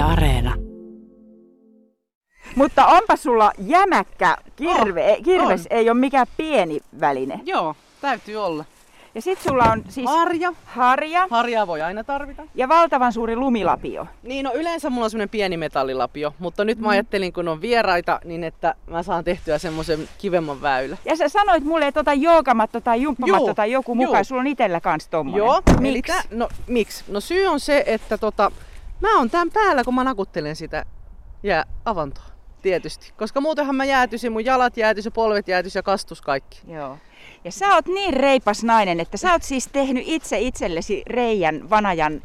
Yle Areena. Mutta onpa sulla jämäkkä kirve, On, kirves, on. ei ole mikään pieni väline. Joo, täytyy olla. Ja sit sulla on siis Harja. harja Harjaa voi aina tarvita. ja valtavan suuri lumilapio. Niin, no yleensä mulla on semmonen pieni metallilapio, mutta nyt mä ajattelin, kun on vieraita, niin että mä saan tehtyä semmoisen kivemman väylä. Ja sä sanoit mulle, että ota joogamatto tai jumppamatto Juu, tai joku mukaan. Sulla on itellä kans tommonen. Joo, eli Miksi? no miksi? No syy on se, että tota, mä oon tän päällä, kun mä nakuttelen sitä ja avantoa. Tietysti. Koska muutenhan mä jäätyisin, mun jalat jäätys ja polvet jäätys ja kastus kaikki. Joo. Ja sä oot niin reipas nainen, että sä oot siis tehnyt itse itsellesi reijän vanajan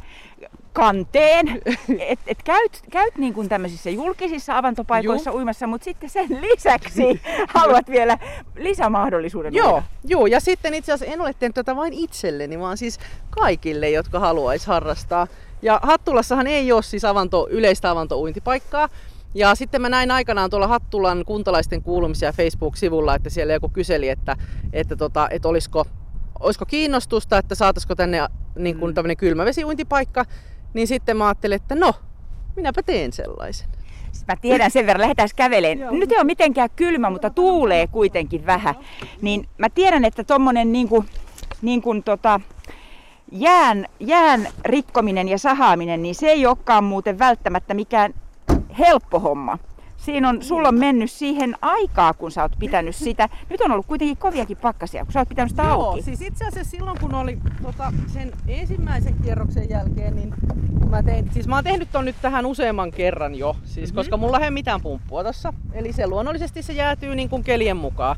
kanteen. Et, et käyt, käyt niin kuin tämmöisissä julkisissa avantopaikoissa uimassa, mutta sitten sen lisäksi haluat vielä lisämahdollisuuden Joo, uida. joo, ja sitten itse asiassa en ole tehnyt tätä vain itselleni, vaan siis kaikille, jotka haluaisi harrastaa. Ja Hattulassahan ei ole siis avanto, yleistä avantouintipaikkaa. Ja sitten mä näin aikanaan tuolla Hattulan kuntalaisten kuulumisia Facebook-sivulla, että siellä joku kyseli, että, että, tota, että olisiko, olisiko kiinnostusta, että saataisiko tänne niin kuin Mm. tämmöinen kylmävesiuintipaikka. Niin sitten mä ajattelin, että no, minäpä teen sellaisen. Mä tiedän sen verran, lähdetään käveleen. Nyt ei ole mitenkään kylmä, mutta tuulee kuitenkin vähän. Niin mä tiedän, että tommonen niin kuin, niin kuin tota, jään, jään rikkominen ja sahaaminen, niin se ei olekaan muuten välttämättä mikään helppo homma. Siinä on, sulla on mennyt siihen aikaa, kun sä oot pitänyt sitä. Nyt on ollut kuitenkin koviakin pakkasia, kun sä oot pitänyt sitä auki. Joo, siis itse asiassa silloin kun oli tota, sen ensimmäisen kierroksen jälkeen, niin mä tein, siis mä oon tehnyt ton nyt tähän useamman kerran jo, siis Mhm. mm-hmm. koska mulla ei mitään pumppua tossa. Eli se luonnollisesti se jäätyy niin kuin kelien mukaan.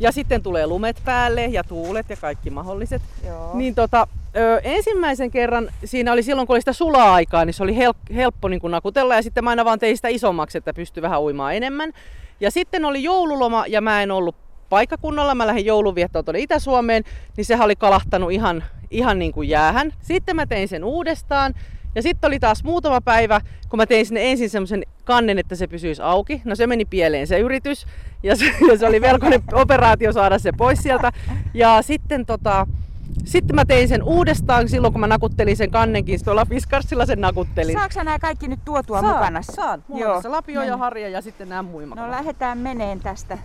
Ja sitten tulee lumet päälle ja tuulet ja kaikki mahdolliset. Joo. Niin tota, ö, ensimmäisen kerran siinä oli silloin, kun oli sitä sulaa-aikaa, niin se oli hel- helppo niin nakutella ja sitten mä aina vaan tein sitä isommaksi, että pystyi vähän uimaan enemmän. Ja sitten oli joululoma ja mä en ollut paikkakunnalla, mä lähdin joulunviettoon tuonne Itä-Suomeen, niin sehän oli kalahtanut ihan, ihan niin kuin jäähän. Sitten mä tein sen uudestaan ja sitten oli taas muutama päivä, kun mä tein sinne ensin semmoisen kannen, että se pysyisi auki. No se meni pieleen se yritys ja se, ja se oli velkoinen operaatio saada se pois sieltä. Ja sitten tota, sitten mä tein sen uudestaan silloin, kun mä nakuttelin sen kannenkin. Tuolla Fiskarssilla sen nakuttelin. Saatko nämä kaikki nyt tuotua Saan, mukana? Saan. Mulla Joo. tässä lapio ja harja ja sitten nämä muimakat. No lähdetään meneen tästä.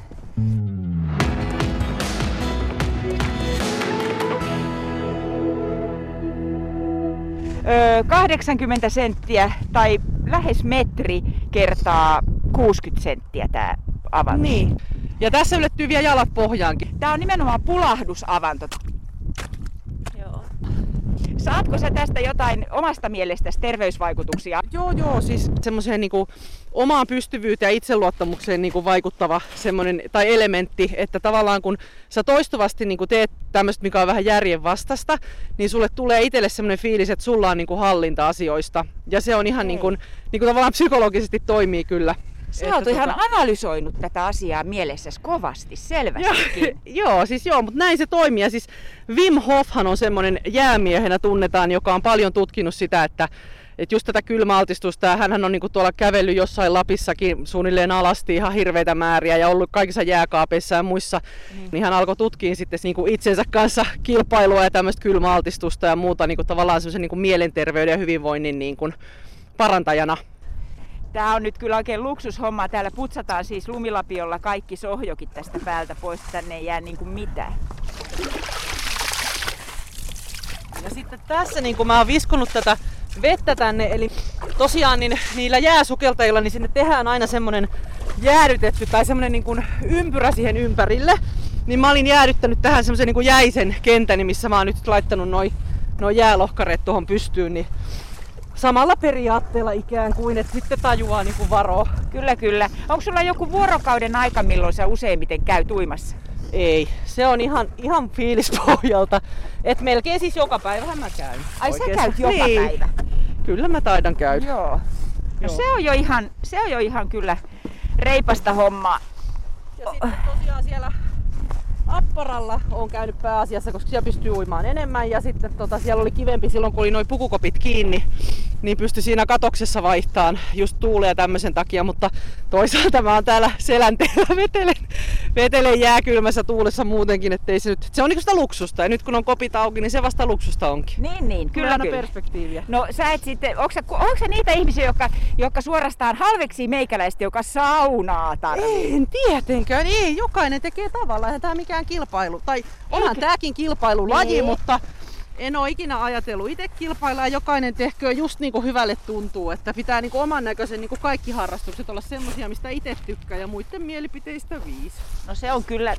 Öö, 80 senttiä tai lähes metri kertaa 60 senttiä tämä avanto. Niin. Ja tässä ylettyy vielä jalat pohjaankin. Tämä on nimenomaan pulahdusavanto. Saatko sä tästä jotain omasta mielestäsi terveysvaikutuksia? Joo, joo, siis semmoiseen niinku omaan pystyvyyteen ja itseluottamukseen niinku vaikuttava semmoinen tai elementti, että tavallaan kun sä toistuvasti niinku teet tämmöistä, mikä on vähän järjen vastasta, niin sulle tulee itselle semmoinen fiilis, että sulla on niinku hallinta asioista. Ja se on ihan Okei. niinku, niinku tavallaan psykologisesti toimii kyllä. Sä oot ihan tota- analysoinut tätä asiaa mielessäsi kovasti, selvästikin. joo, siis joo, mutta näin se toimii. Ja siis Wim Hofhan on semmoinen jäämiehenä tunnetaan, joka on paljon tutkinut sitä, että että just tätä kylmäaltistusta, ja hänhän on niinku tuolla kävellyt jossain Lapissakin suunnilleen alasti ihan hirveitä määriä ja ollut kaikissa jääkaapeissa ja muissa, mm. niin hän alkoi tutkia sitten niinku itsensä kanssa kilpailua ja tämmöistä kylmäaltistusta ja muuta niinku tavallaan semmoisen niinku mielenterveyden ja hyvinvoinnin niinku parantajana. Tää on nyt kyllä oikein luksushomma. Täällä putsataan siis lumilapiolla kaikki sohjokin tästä päältä pois. Tänne ei jää niinku mitään. Ja sitten tässä niin kun mä oon viskonut tätä vettä tänne, eli tosiaan niin niillä jääsukeltajilla niin sinne tehdään aina semmonen jäädytetty tai semmonen niin kuin ympyrä siihen ympärille. Niin mä olin jäädyttänyt tähän semmosen niin jäisen kentän, missä mä oon nyt laittanut noi, noi jäälohkareet tuohon pystyyn, niin samalla periaatteella ikään kuin, että sitten tajuaa niin kuin varoa. Kyllä, kyllä. Onko sulla joku vuorokauden aika, milloin sä useimmiten käyt uimassa? Ei, se on ihan, ihan fiilispohjalta. Et melkein siis joka päivä mä käyn. Ai sä Oikeastaan. käyt joka niin. päivä? Kyllä mä taidan käydä. Joo. No Joo. se on jo ihan, se on jo ihan kyllä reipasta hommaa. Ja sitten tosiaan siellä Apparalla on käynyt pääasiassa, koska siellä pystyy uimaan enemmän. Ja sitten tota, siellä oli kivempi silloin, kun oli noin pukukopit kiinni, niin pystyi siinä katoksessa vaihtaan just tuulia tämmöisen takia. Mutta toisaalta mä oon täällä selänteellä vetelen, vetelee jääkylmässä tuulessa muutenkin, ettei se nyt, se on niinku sitä luksusta. Ja nyt kun on kopit auki, niin se vasta luksusta onkin. Niin, niin, kyllä, kyllä. perspektiiviä. No sä et sitten, onko sä, onko niitä ihmisiä, jotka, jotka suorastaan halveksii meikäläistä, joka saunaa tarvitsee? En tietenkään, ei. Jokainen tekee tavallaan. Eihän tämä mikään kilpailu. Tai onhan Eikö? tämäkin kilpailulaji, Niin. mutta en ole ikinä ajatellut itse kilpailla ja jokainen tehköön just niin kuin hyvälle tuntuu. Että pitää niin kuin oman näköisen niin kuin kaikki harrastukset olla semmosia, mistä itse tykkää ja muiden mielipiteistä viisi. No se on kyllä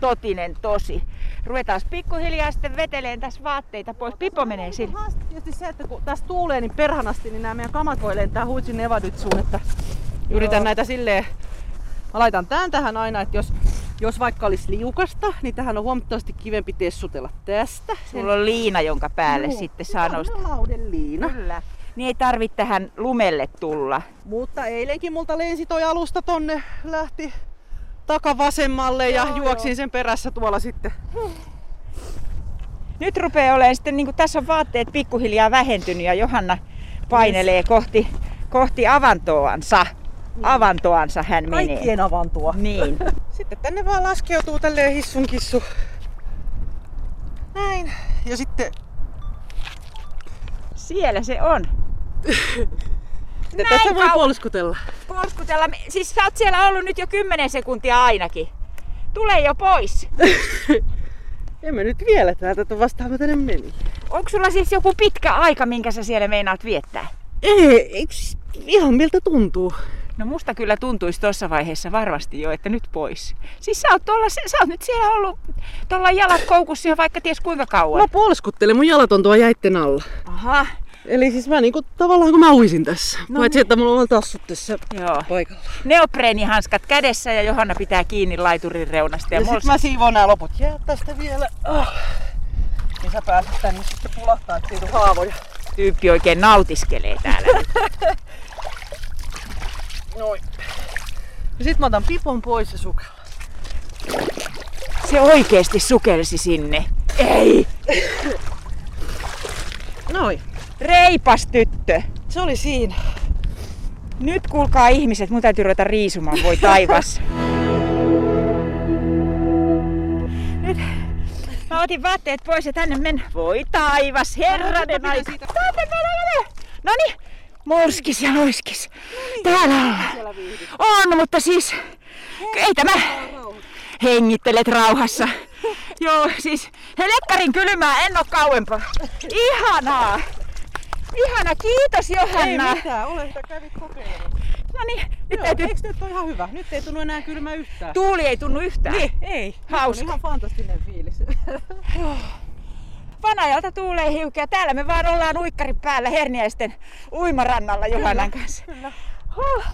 totinen tosi. Ruvetaan pikkuhiljaa sitten veteleen tässä vaatteita pois. Pipo menee. Haaste tietysti se, että kun tästä tuulee niin perhanasti, niin nämä meidän kamat voi lentää huitsin nevadytsuun, että yritän Joo. näitä silleen Mä laitan tän tähän aina, että jos, jos vaikka olisi liukasta, niin tähän on huomattavasti kivempi tessutella tästä. Sulla on liina, jonka päälle Joo, sitten saa nostaa. lauden liina. Kyllä. Niin ei tarvitse tähän lumelle tulla. Mutta eilenkin multa lensi toi alusta tonne, lähti takavasemmalle ja Joo, juoksin joo. sen perässä tuolla sitten. Nyt rupeaa olemaan sitten, niin kuin tässä on vaatteet pikkuhiljaa vähentynyt ja Johanna painelee kohti, kohti avantoansa. Avantoansa hän menee. Kaikkien avantua. Niin. Sitten tänne vaan laskeutuu tälleen hissun kissu. Näin. Ja sitten Siellä se on. Näin tässä voi kau- polskutella. Polskutella. Siis sä oot siellä ollut nyt jo 10 sekuntia ainakin. Tule jo pois. Emme nyt vielä täältä, että vastaan mä tänne meni. Onko sulla siis joku pitkä aika, minkä sä siellä meinaat viettää? Ei, eikö ihan miltä tuntuu? No musta kyllä tuntuisi tuossa vaiheessa varmasti jo, että nyt pois. Siis sä oot, tuolla, sä oot nyt siellä ollut tuolla jalat koukussa jo vaikka ties kuinka kauan. Mä polskuttelen, mun jalat on tuo jäitten alla. Aha, Eli siis mä niinku tavallaan kun mä uisin tässä. No Paitsi niin. että mulla on tassut tässä joo. paikalla. Neopreenihanskat kädessä ja Johanna pitää kiinni laiturin reunasta. Ja, Ja, sit mä siivoon nämä loput jäät tästä vielä. Oh. Niin sä pääset tänne sitten pulahtaa, ettei tuu haavoja. tyyppi oikein nautiskelee täällä. Noin. Ja sit mä otan pipon pois ja sukella. Se oikeesti sukelsi sinne. Ei! Noin. Reipas tyttö. Se oli siinä. Nyt kuulkaa ihmiset, mun täytyy ruveta riisumaan, voi taivas. Nyt mä otin vaatteet pois ja tänne men. Voi taivas, herranen aika. siitä- No niin, morskis ja noiskis. Täällä ollaan. Siellä viihdyt. On, mutta siis ei tämä hengittelet rauhassa. Joo, siis helekkarin kylmää en oo kauempaa. Ihanaa. Ihana, kiitos Ei Johanna. mitään, ole sitä kävit kokeilemassa. No niin, nyt Joo, täytyy... eikö nyt ole ihan hyvä? Nyt ei tunnu enää kylmä yhtään. Tuuli ei tunnu yhtään. Niin, ei. Hauska. Nyt on ihan fantastinen fiilis. Vanajalta tuulee hiukan ja täällä me vaan ollaan uikkarin päällä Herniäisten uimarannalla Johannan kanssa. Kyllä. Huh.